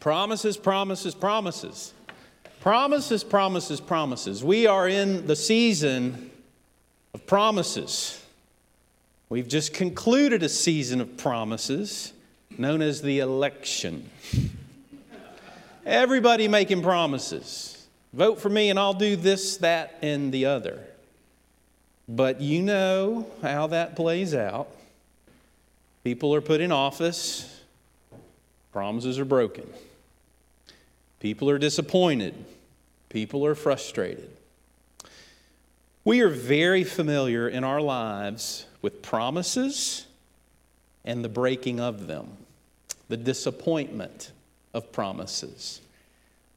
Promises, promises, promises. Promises, promises, promises. We are in the season of promises. We've just concluded a season of promises known as the election. Everybody making promises. Vote for me and I'll do this, that, and the other. But you know how that plays out. People are put in office, promises are broken. People are disappointed. People are frustrated. We are very familiar in our lives with promises and the breaking of them, the disappointment of promises.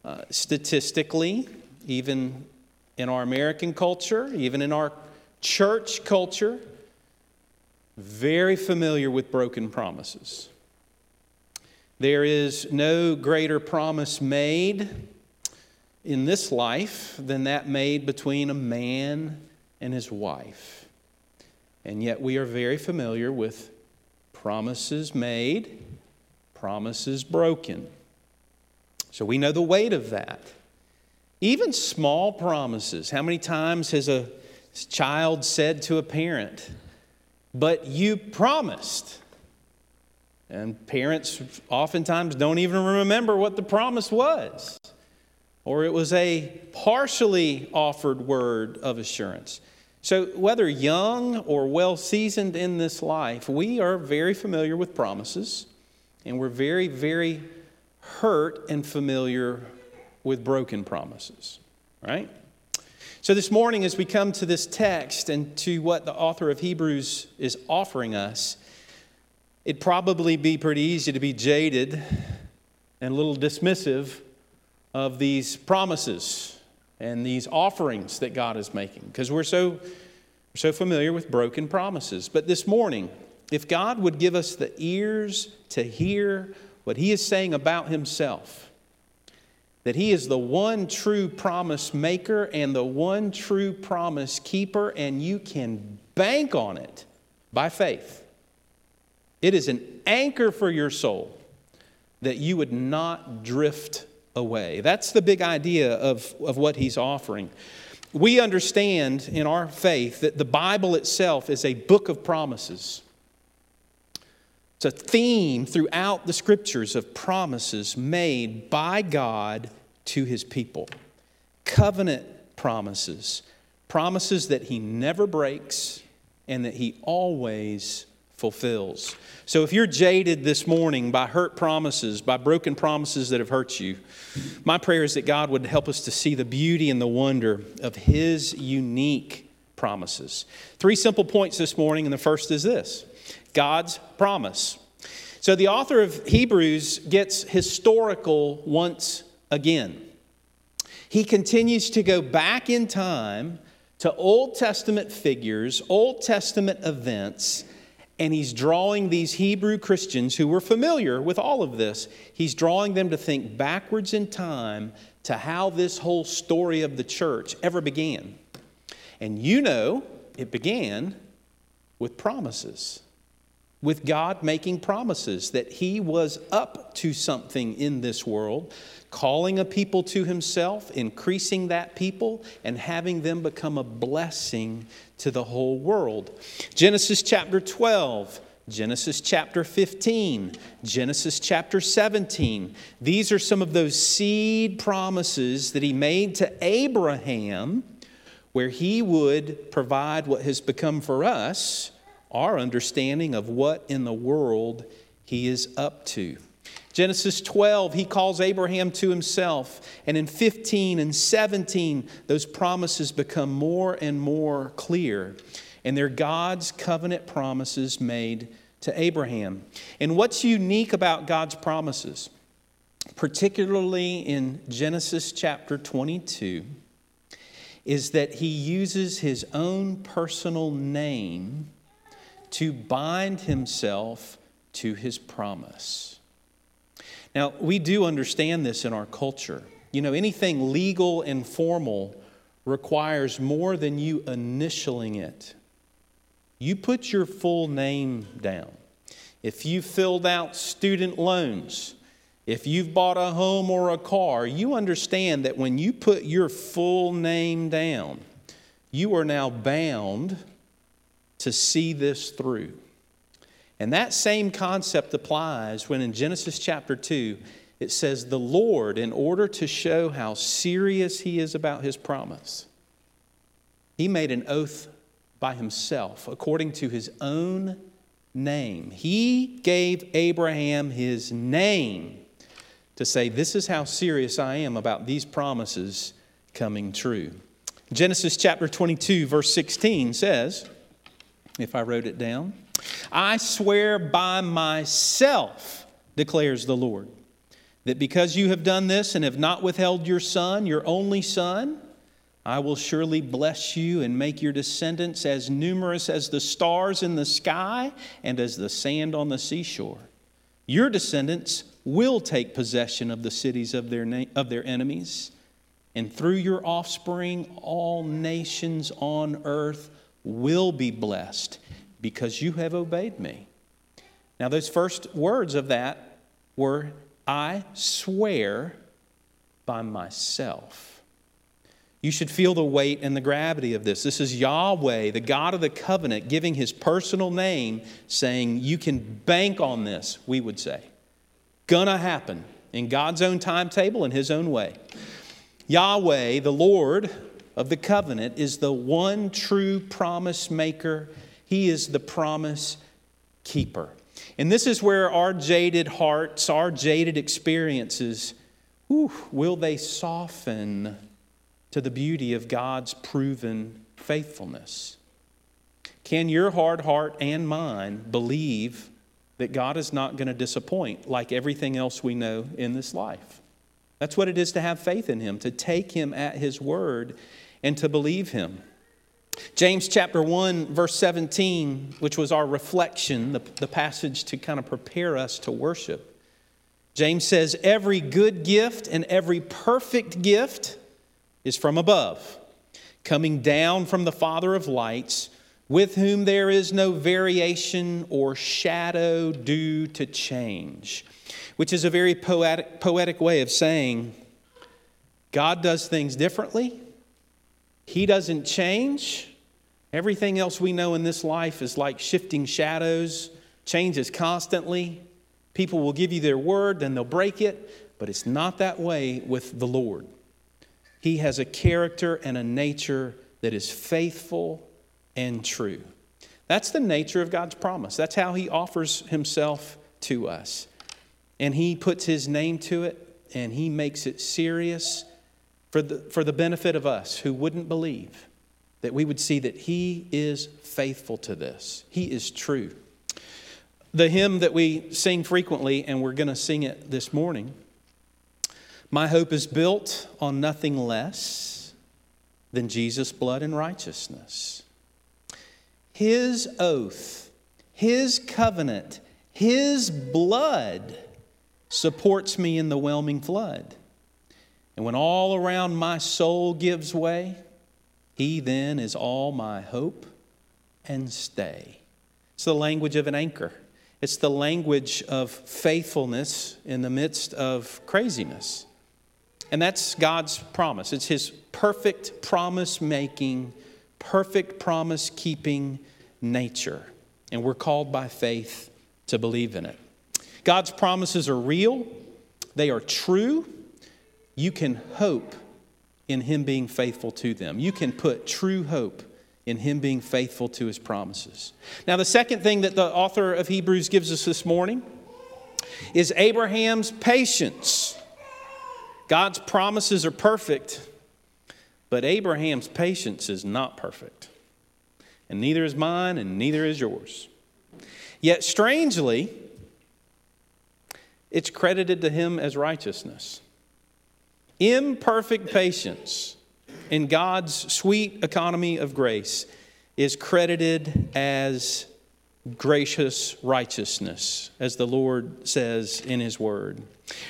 Uh, statistically, even in our American culture, even in our church culture, very familiar with broken promises. There is no greater promise made in this life than that made between a man and his wife. And yet we are very familiar with promises made, promises broken. So we know the weight of that. Even small promises. How many times has a child said to a parent, But you promised? And parents oftentimes don't even remember what the promise was, or it was a partially offered word of assurance. So, whether young or well seasoned in this life, we are very familiar with promises, and we're very, very hurt and familiar with broken promises, right? So, this morning, as we come to this text and to what the author of Hebrews is offering us, it'd probably be pretty easy to be jaded and a little dismissive of these promises and these offerings that God is making because we're so, we're so familiar with broken promises. But this morning, if God would give us the ears to hear what He is saying about Himself, that He is the one true promise maker and the one true promise keeper, and you can bank on it by faith. It is an anchor for your soul that you would not drift away. That's the big idea of, of what he's offering. We understand in our faith that the Bible itself is a book of promises. It's a theme throughout the scriptures of promises made by God to his people. Covenant promises, promises that he never breaks and that he always fulfills. So if you're jaded this morning by hurt promises, by broken promises that have hurt you, my prayer is that God would help us to see the beauty and the wonder of His unique promises. Three simple points this morning, and the first is this God's promise. So the author of Hebrews gets historical once again. He continues to go back in time to Old Testament figures, Old Testament events and he's drawing these Hebrew Christians who were familiar with all of this, he's drawing them to think backwards in time to how this whole story of the church ever began. And you know, it began with promises, with God making promises that he was up to something in this world, calling a people to himself, increasing that people, and having them become a blessing to the whole world. Genesis chapter 12. Genesis chapter 15, Genesis chapter 17. These are some of those seed promises that he made to Abraham, where he would provide what has become for us our understanding of what in the world he is up to. Genesis 12, he calls Abraham to himself. And in 15 and 17, those promises become more and more clear. And they're God's covenant promises made to Abraham. And what's unique about God's promises, particularly in Genesis chapter 22, is that he uses his own personal name to bind himself to his promise. Now, we do understand this in our culture. You know, anything legal and formal requires more than you initialing it. You put your full name down. If you filled out student loans, If you've bought a home or a car, you understand that when you put your full name down, you are now bound to see this through. And that same concept applies when in Genesis chapter 2, it says, The Lord, in order to show how serious He is about His promise, He made an oath by Himself according to His own name. He gave Abraham His name to say, This is how serious I am about these promises coming true. Genesis chapter 22, verse 16 says, if I wrote it down, I swear by myself, declares the Lord, that because you have done this and have not withheld your son, your only son, I will surely bless you and make your descendants as numerous as the stars in the sky and as the sand on the seashore. Your descendants will take possession of the cities of their, na- of their enemies and through your offspring, all nations on earth will be blessed because you have obeyed me. Now, those first words of that were, I swear by myself. You should feel the weight and the gravity of this. This is Yahweh, the God of the covenant, giving his personal name, saying, You can bank on this, we would say. Gonna happen in God's own timetable, in his own way. Yahweh, the Lord of the covenant, is the one true promise maker. He is the promise keeper. And this is where our jaded hearts, our jaded experiences, whew, will they soften to the beauty of God's proven faithfulness? Can your hard heart and mine believe that God is not going to disappoint like everything else we know in this life? That's what it is to have faith in Him, to take Him at His word and to believe Him. James chapter 1, verse 17, which was our reflection, the, the passage to kind of prepare us to worship. James says, Every good gift and every perfect gift is from above, coming down from the Father of lights, with whom there is no variation or shadow due to change which is a very poetic, poetic way of saying God does things differently. He doesn't change. Everything else we know in this life is like shifting shadows, changes constantly. People will give you their word, then they'll break it, but it's not that way with the Lord. He has a character and a nature that is faithful and true. That's the nature of God's promise. That's how He offers Himself to us and he puts his name to it and he makes it serious for the, for the benefit of us who wouldn't believe, that we would see that he is faithful to this. He is true. The hymn that we sing frequently, and we're going to sing it this morning My hope is built on nothing less than Jesus' blood and righteousness. His oath, His covenant, His blood supports me in the whelming flood. And when all around my soul gives way, he then is all my hope and stay. It's the language of an anchor. It's the language of faithfulness in the midst of craziness. And that's God's promise. It's His perfect promise making, perfect promise keeping nature. And we're called by faith to believe in it. God's promises are real, they are true. You can hope in Him being faithful to them. You can put true hope in Him being faithful to His promises. Now, the second thing that the author of Hebrews gives us this morning is Abraham's patience. God's promises are perfect, but Abraham's patience is not perfect. And neither is mine, and neither is yours. Yet, strangely, it's credited to him as righteousness. Imperfect patience in God's sweet economy of grace is credited as gracious righteousness, as the Lord says in His Word.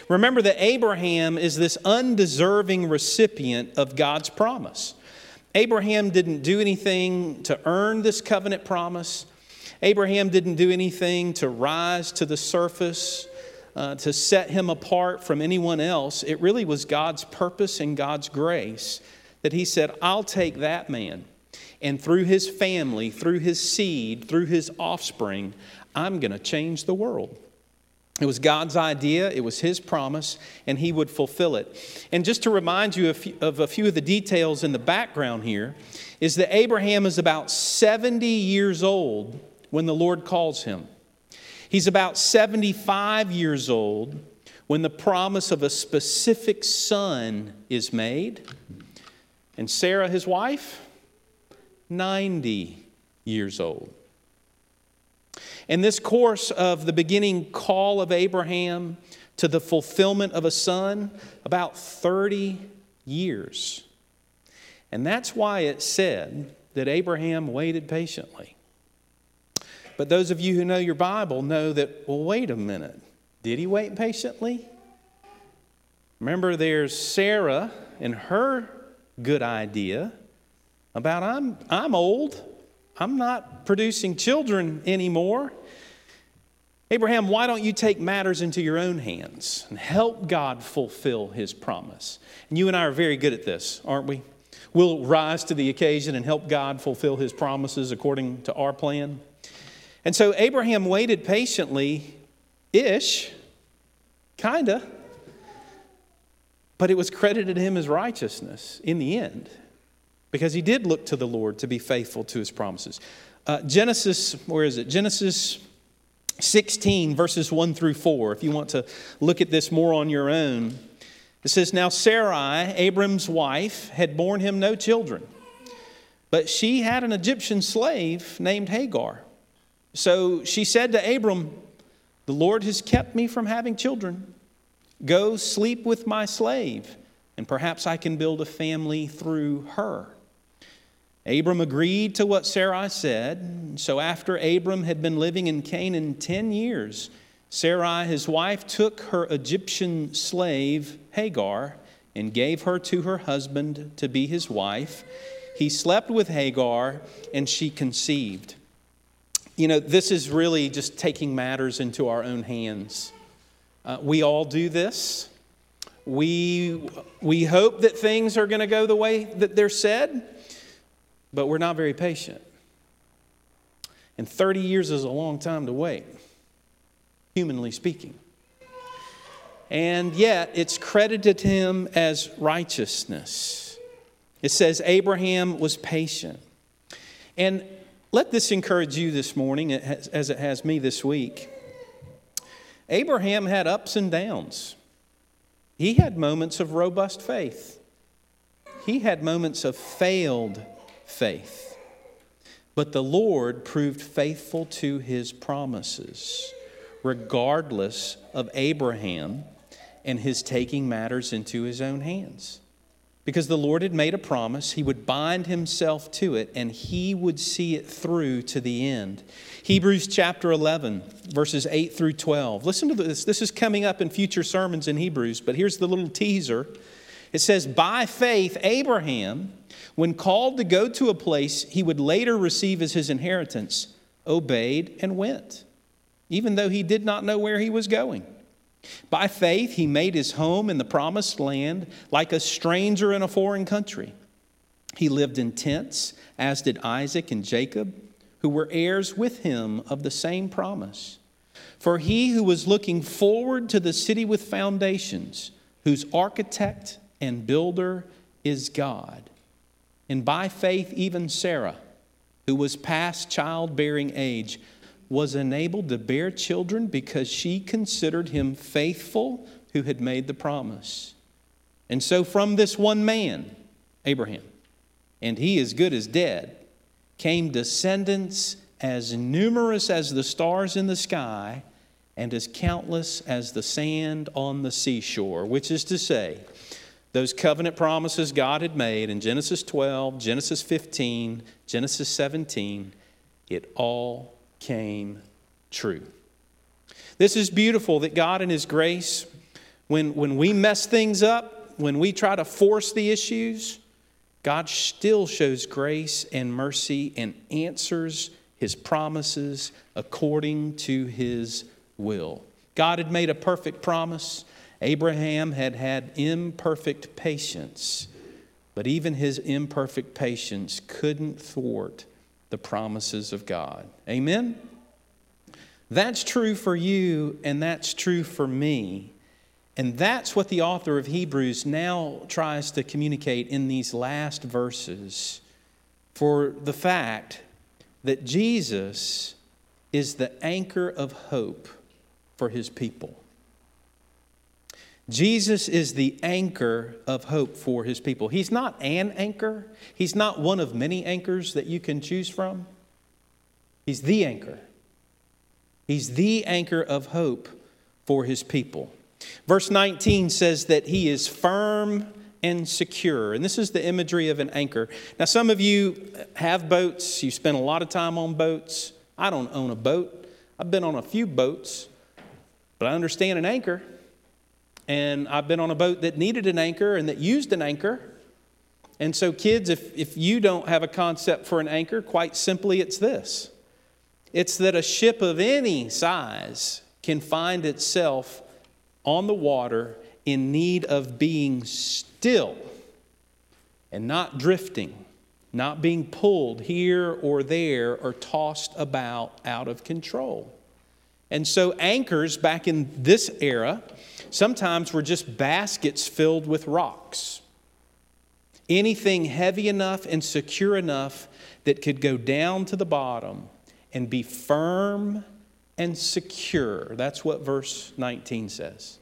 Remember that Abraham is this undeserving recipient of God's promise. Abraham didn't do anything to earn this covenant promise. Abraham didn't do anything to rise to the surface uh, to set him apart from anyone else. It really was God's purpose and God's grace that he said, I'll take that man. And through his family, through his seed, through his offspring, I'm going to change the world. It was God's idea, it was His promise, and He would fulfill it. And just to remind you of a few of the details in the background here, is that Abraham is about 70 years old when the Lord calls him. He's about 75 years old when the promise of a specific son is made. And Sarah, his wife, 90 years old. In this course of the beginning call of Abraham to the fulfillment of a son, about 30 years. And that's why it said that Abraham waited patiently. But those of you who know your Bible know that, well, wait a minute. Did he wait patiently? Remember, there's Sarah and her good idea about I'm, I'm old, I'm not producing children anymore. Abraham, why don't you take matters into your own hands and help God fulfill his promise? And you and I are very good at this, aren't we? We'll rise to the occasion and help God fulfill his promises according to our plan. And so Abraham waited patiently ish, kinda, but it was credited to him as righteousness in the end because he did look to the Lord to be faithful to his promises. Uh, Genesis, where is it? Genesis 16, verses 1 through 4, if you want to look at this more on your own. It says, Now Sarai, Abram's wife, had borne him no children, but she had an Egyptian slave named Hagar. So she said to Abram, The Lord has kept me from having children. Go sleep with my slave, and perhaps I can build a family through her. Abram agreed to what Sarai said. So after Abram had been living in Canaan 10 years, Sarai, his wife, took her Egyptian slave, Hagar, and gave her to her husband to be his wife. He slept with Hagar, and she conceived. You know, this is really just taking matters into our own hands. Uh, we all do this. We, we hope that things are going to go the way that they're said but we're not very patient. And 30 years is a long time to wait, humanly speaking. And yet, it's credited to him as righteousness. It says Abraham was patient. And let this encourage you this morning, as it has me this week. Abraham had ups and downs. He had moments of robust faith, he had moments of failed faith. But the Lord proved faithful to his promises, regardless of Abraham and his taking matters into his own hands. Because the Lord had made a promise, he would bind himself to it and he would see it through to the end. Hebrews chapter 11, verses 8 through 12. Listen to this. This is coming up in future sermons in Hebrews, but here's the little teaser. It says, By faith, Abraham when called to go to a place he would later receive as his inheritance, obeyed and went, even though he did not know where he was going. By faith, he made his home in the promised land like a stranger in a foreign country. He lived in tents, as did Isaac and Jacob, who were heirs with him of the same promise. For he who was looking forward to the city with foundations, whose architect and builder is God, and by faith, even Sarah, who was past childbearing age, was enabled to bear children because she considered him faithful who had made the promise. And so, from this one man, Abraham, and he as good as dead, came descendants as numerous as the stars in the sky and as countless as the sand on the seashore, which is to say, those covenant promises God had made in Genesis 12, Genesis 15, Genesis 17, it all came true. This is beautiful that God, in His grace, when, when we mess things up, when we try to force the issues, God still shows grace and mercy and answers His promises according to His will. God had made a perfect promise. Abraham had had imperfect patience, but even his imperfect patience couldn't thwart the promises of God. Amen? That's true for you, and that's true for me. And that's what the author of Hebrews now tries to communicate in these last verses for the fact that Jesus is the anchor of hope for his people. Jesus is the anchor of hope for his people. He's not an anchor, he's not one of many anchors that you can choose from. He's the anchor. He's the anchor of hope for his people. Verse 19 says that he is firm and secure. And this is the imagery of an anchor. Now, some of you have boats, you spend a lot of time on boats. I don't own a boat, I've been on a few boats, but I understand an anchor. And I've been on a boat that needed an anchor and that used an anchor. And so, kids, if, if you don't have a concept for an anchor, quite simply, it's this it's that a ship of any size can find itself on the water in need of being still and not drifting, not being pulled here or there or tossed about out of control. And so, anchors back in this era sometimes we're just baskets filled with rocks. Anything heavy enough and secure enough that could go down to the bottom and be firm and secure. That's what verse 19 says.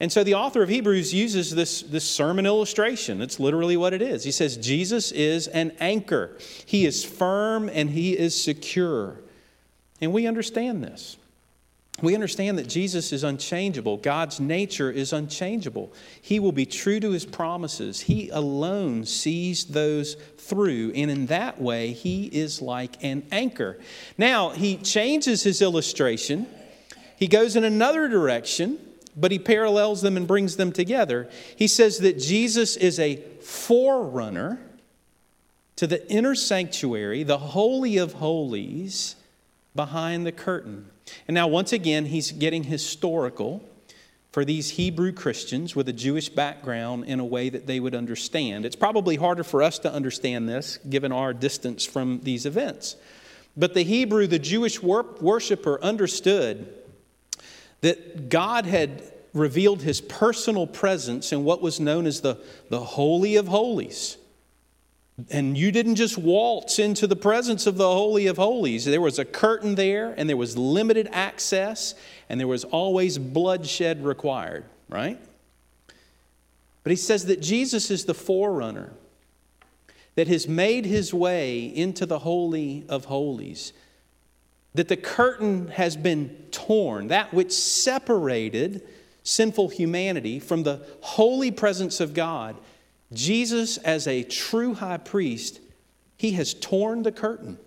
And so the author of Hebrews uses this, this sermon illustration. It's literally what it is. He says, Jesus is an anchor, he is firm and he is secure. And we understand this. We understand that Jesus is unchangeable. God's nature is unchangeable. He will be true to his promises. He alone sees those through, and in that way, he is like an anchor. Now, he changes his illustration. He goes in another direction, but he parallels them and brings them together. He says that Jesus is a forerunner to the inner sanctuary, the Holy of Holies, behind the curtain. And now, once again, he's getting historical for these Hebrew Christians with a Jewish background in a way that they would understand. It's probably harder for us to understand this given our distance from these events. But the Hebrew, the Jewish worshiper, understood that God had revealed his personal presence in what was known as the, the Holy of Holies. And you didn't just waltz into the presence of the Holy of Holies. There was a curtain there, and there was limited access, and there was always bloodshed required, right? But he says that Jesus is the forerunner that has made his way into the Holy of Holies, that the curtain has been torn, that which separated sinful humanity from the holy presence of God Jesus, as a true high priest, he has torn the curtain.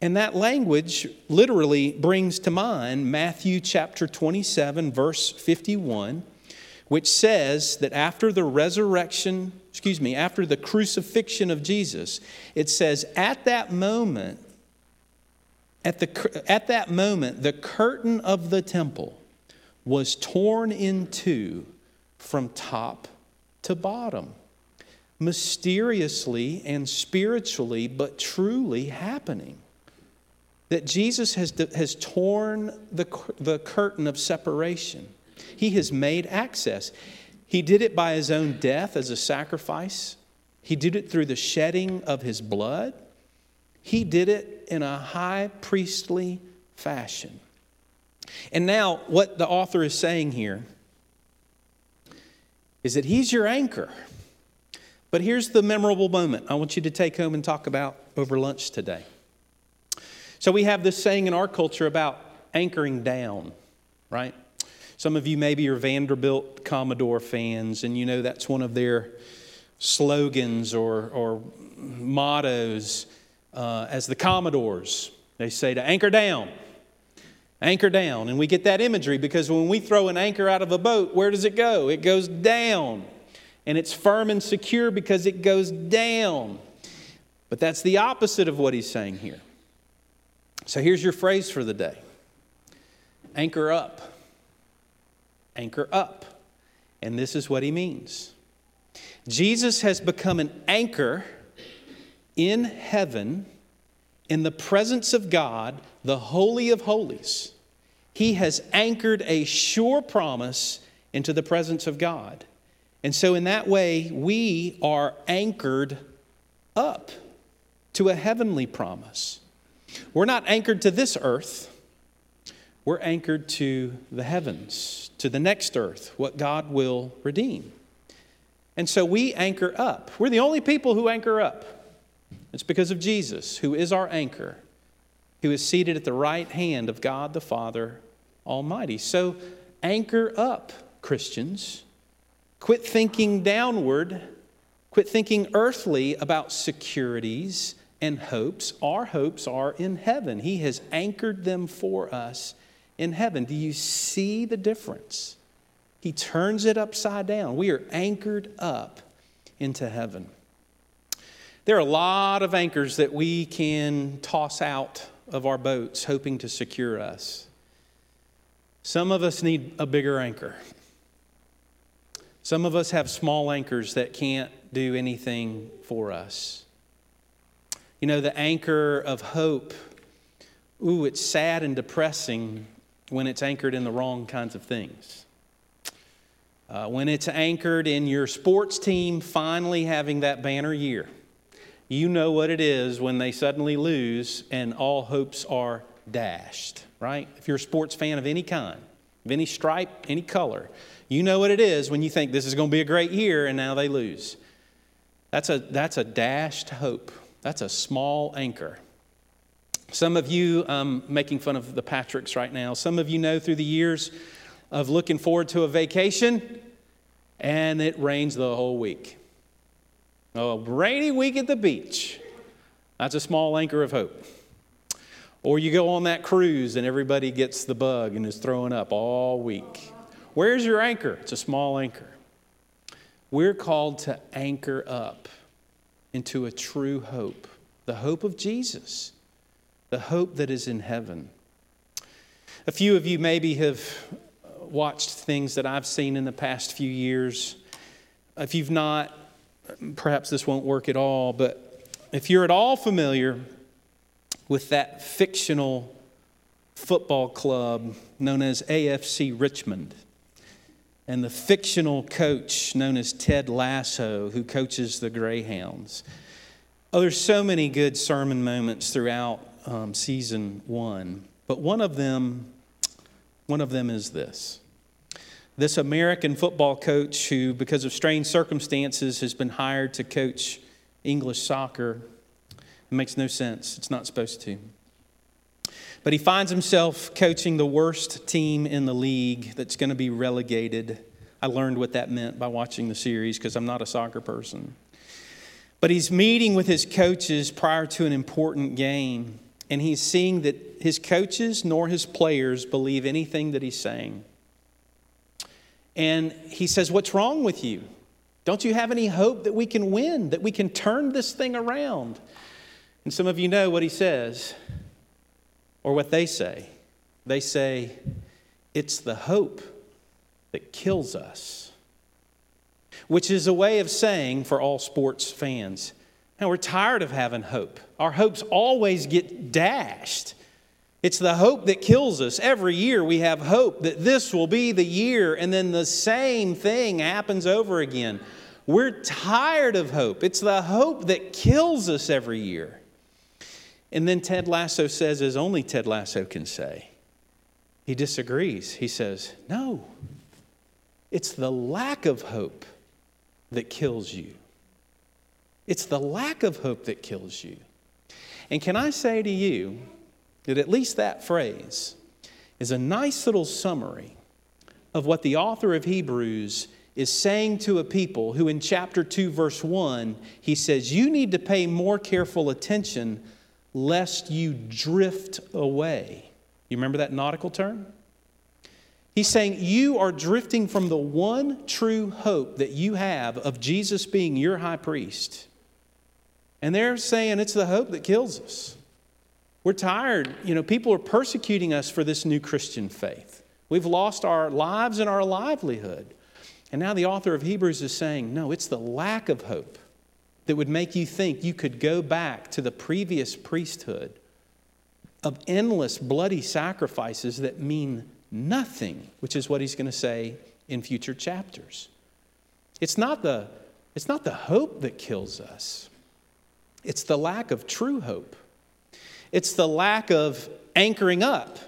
And that language literally brings to mind Matthew chapter 27, verse 51, which says that after the resurrection, excuse me, after the crucifixion of Jesus, it says, at that moment, at, the, at that moment, the curtain of the temple was torn in two from top to bottom. Mysteriously and spiritually, but truly happening. That Jesus has, has torn the, the curtain of separation. He has made access. He did it by his own death as a sacrifice, he did it through the shedding of his blood. He did it in a high priestly fashion. And now, what the author is saying here is that He's your anchor. But here's the memorable moment I want you to take home and talk about over lunch today. So, we have this saying in our culture about anchoring down, right? Some of you maybe are Vanderbilt Commodore fans, and you know that's one of their slogans or, or mottos uh, as the Commodores. They say to anchor down. Anchor down. And we get that imagery because when we throw an anchor out of a boat, where does it go? It goes down. And it's firm and secure because it goes down. But that's the opposite of what he's saying here. So here's your phrase for the day anchor up. Anchor up. And this is what he means Jesus has become an anchor in heaven in the presence of God, the Holy of Holies. He has anchored a sure promise into the presence of God. And so, in that way, we are anchored up to a heavenly promise. We're not anchored to this earth, we're anchored to the heavens, to the next earth, what God will redeem. And so we anchor up. We're the only people who anchor up. It's because of Jesus, who is our anchor, who is seated at the right hand of God the Father Almighty. So anchor up, Christians. Quit thinking downward. Quit thinking earthly about securities and hopes. Our hopes are in heaven. He has anchored them for us in heaven. Do you see the difference? He turns it upside down. We are anchored up into heaven. There are a lot of anchors that we can toss out of our boats hoping to secure us. Some of us need a bigger anchor. Some of us have small anchors that can't do anything for us. You know, the anchor of hope, ooh, it's sad and depressing when it's anchored in the wrong kinds of things. Uh, when it's anchored in your sports team finally having that banner year, you know what it is when they suddenly lose and all hopes are dashed, right? If you're a sports fan of any kind, of any stripe, any color, you know what it is when you think this is going to be a great year and now they lose. That's a, that's a dashed hope. That's a small anchor. Some of you, um, making fun of the Patricks right now, some of you know through the years of looking forward to a vacation and it rains the whole week. A rainy week at the beach. That's a small anchor of hope. Or you go on that cruise and everybody gets the bug and is throwing up all week. Where's your anchor? It's a small anchor. We're called to anchor up into a true hope, the hope of Jesus, the hope that is in heaven. A few of you maybe have watched things that I've seen in the past few years. If you've not, perhaps this won't work at all, but if you're at all familiar with that fictional football club known as AFC Richmond, and the fictional coach known as Ted Lasso, who coaches the Greyhounds. Oh, there's so many good sermon moments throughout um, season one, but one of them, one of them is this. This American football coach, who, because of strange circumstances, has been hired to coach English soccer, it makes no sense. It's not supposed to. But he finds himself coaching the worst team in the league that's going to be relegated. I learned what that meant by watching the series because I'm not a soccer person. But he's meeting with his coaches prior to an important game, and he's seeing that his coaches nor his players believe anything that he's saying. And he says, What's wrong with you? Don't you have any hope that we can win, that we can turn this thing around? And some of you know what he says or what they say. They say, it's the hope that kills us, which is a way of saying for all sports fans, now we're tired of having hope. Our hopes always get dashed. It's the hope that kills us. Every year we have hope that this will be the year, and then the same thing happens over again. We're tired of hope. It's the hope that kills us every year. And then Ted Lasso says, as only Ted Lasso can say, he disagrees. He says, No, it's the lack of hope that kills you. It's the lack of hope that kills you. And can I say to you that at least that phrase is a nice little summary of what the author of Hebrews is saying to a people who, in chapter 2, verse 1, he says, You need to pay more careful attention lest you drift away. You remember that nautical term? He's saying you are drifting from the one true hope that you have of Jesus being your high priest. And they're saying it's the hope that kills us. We're tired. You know, people are persecuting us for this new Christian faith. We've lost our lives and our livelihood. And now the author of Hebrews is saying, no, it's the lack of hope that would make you think you could go back to the previous priesthood of endless bloody sacrifices that mean nothing, which is what he's going to say in future chapters. It's not the, it's not the hope that kills us, it's the lack of true hope. It's the lack of anchoring up.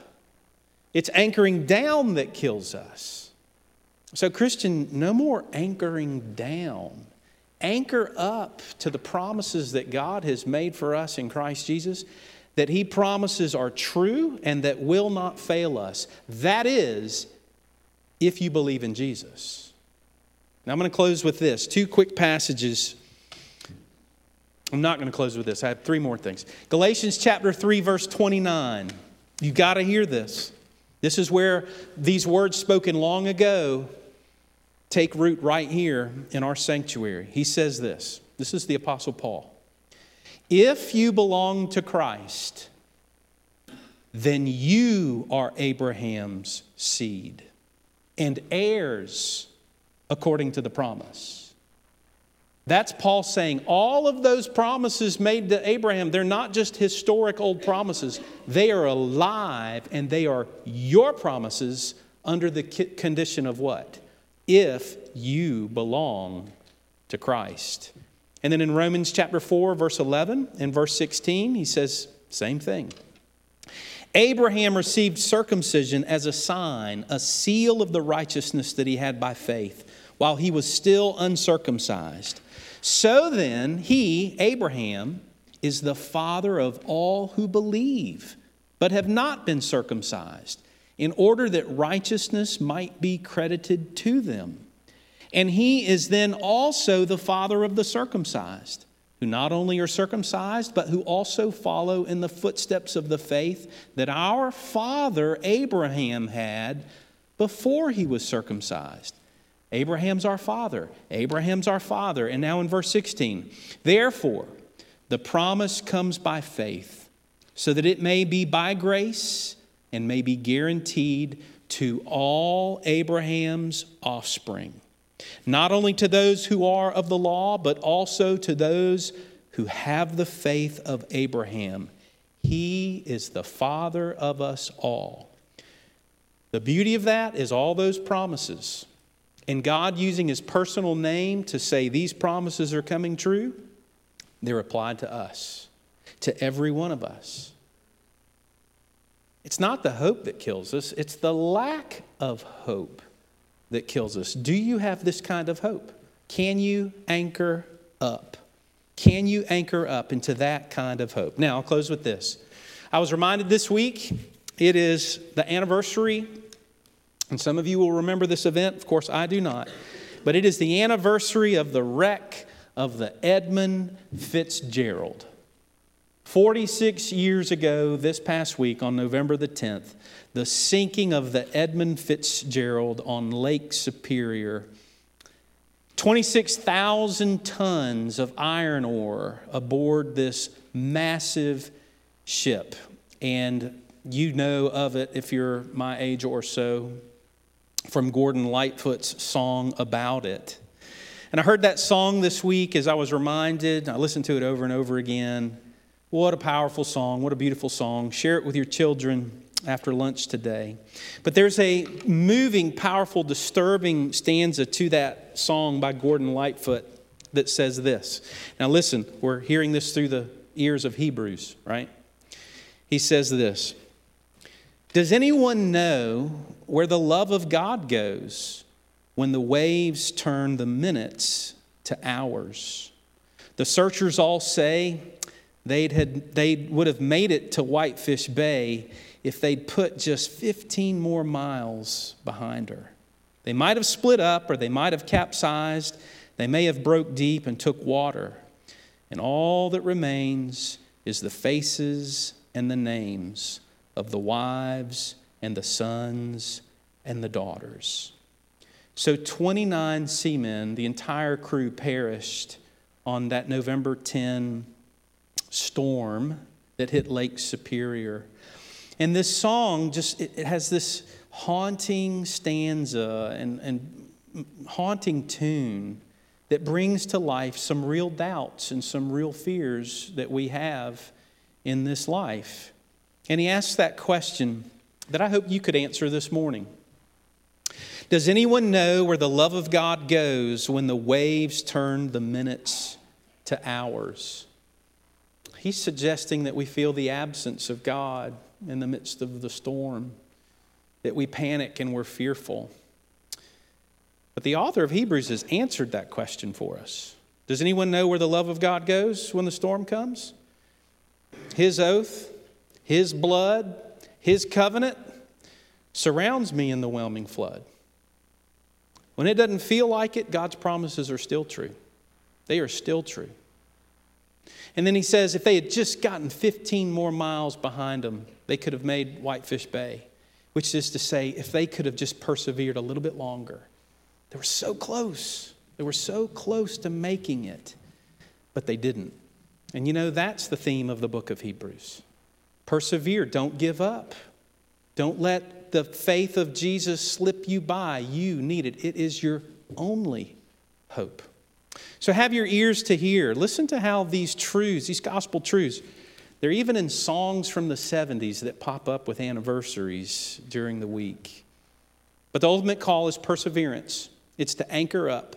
It's anchoring down that kills us. So, Christian, no more anchoring down. Anchor up to the promises that God has made for us in Christ Jesus, that He promises are true and that will not fail us. That is, if you believe in Jesus. Now, I'm going to close with this two quick passages. I'm not going to close with this. I have three more things. Galatians chapter 3, verse 29. You got to hear this. This is where these words spoken long ago take root right here in our sanctuary. He says this this is the Apostle Paul. If you belong to Christ, then you are Abraham's seed and heirs according to the promise. That's Paul saying all of those promises made to Abraham, they're not just historic old promises. They are alive and they are your promises under the condition of what? If you belong to Christ. And then in Romans chapter 4, verse 11 and verse 16, he says, same thing. Abraham received circumcision as a sign, a seal of the righteousness that he had by faith, while he was still uncircumcised. So then, he, Abraham, is the father of all who believe, but have not been circumcised, in order that righteousness might be credited to them. And he is then also the father of the circumcised who not only are circumcised, but who also follow in the footsteps of the faith that our father Abraham had before he was circumcised. Abraham's our father. Abraham's our father. And now in verse 16, therefore, the promise comes by faith, so that it may be by grace and may be guaranteed to all Abraham's offspring not only to those who are of the law, but also to those who have the faith of Abraham. He is the father of us all. The beauty of that is all those promises. And God using his personal name to say these promises are coming true, they're applied to us, to every one of us. It's not the hope that kills us, it's the lack of hope that kills us. Do you have this kind of hope? Can you anchor up? Can you anchor up into that kind of hope? Now, I'll close with this. I was reminded this week, it is the anniversary, and some of you will remember this event. Of course, I do not. But it is the anniversary of the wreck of the Edmund Fitzgerald. 46 years ago, this past week, on November the 10th, the sinking of the Edmund Fitzgerald on Lake Superior. 26,000 tons of iron ore aboard this massive ship. And you know of it if you're my age or so from Gordon Lightfoot's song about it. And I heard that song this week as I was reminded, I listened to it over and over again. What a powerful song. What a beautiful song. Share it with your children after lunch today. But there's a moving, powerful, disturbing stanza to that song by Gordon Lightfoot that says this. Now, listen, we're hearing this through the ears of Hebrews, right? He says this Does anyone know where the love of God goes when the waves turn the minutes to hours? The searchers all say they'd had, they would have made it to Whitefish Bay if they'd put just 15 more miles behind her. They might have split up or they might have capsized. They may have broke deep and took water. And all that remains is the faces and the names of the wives and the sons and the daughters. So 29 seamen, the entire crew perished on that November 10 storm that hit Lake Superior. And this song just it, it has this haunting stanza and, and haunting tune that brings to life some real doubts and some real fears that we have in this life. And he asks that question that I hope you could answer this morning. Does anyone know where the love of God goes when the waves turn the minutes to hours? He's suggesting that we feel the absence of God in the midst of the storm, that we panic and we're fearful. But the author of Hebrews has answered that question for us. Does anyone know where the love of God goes when the storm comes? His oath, His blood, His covenant surrounds me in the whelming flood. When it doesn't feel like it, God's promises are still true. They are still true. And then he says if they had just gotten 15 more miles behind them, they could have made Whitefish Bay, which is to say, if they could have just persevered a little bit longer, they were so close. They were so close to making it, but they didn't. And you know, that's the theme of the book of Hebrews. Persevere, don't give up. Don't let the faith of Jesus slip you by. You need it, it is your only hope. So have your ears to hear. Listen to how these truths, these gospel truths, they're even in songs from the 70s that pop up with anniversaries during the week. But the ultimate call is perseverance. It's to anchor up,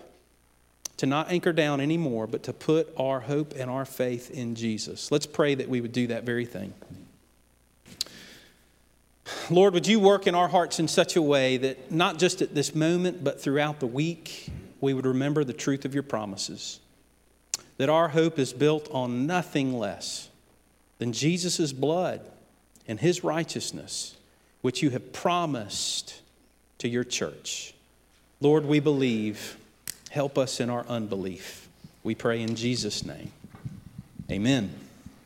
to not anchor down anymore, but to put our hope and our faith in Jesus. Let's pray that we would do that very thing. Lord, would you work in our hearts in such a way that not just at this moment, but throughout the week, we would remember the truth of your promises? That our hope is built on nothing less than Jesus' blood and his righteousness, which you have promised to your church. Lord, we believe. Help us in our unbelief. We pray in Jesus' name. Amen.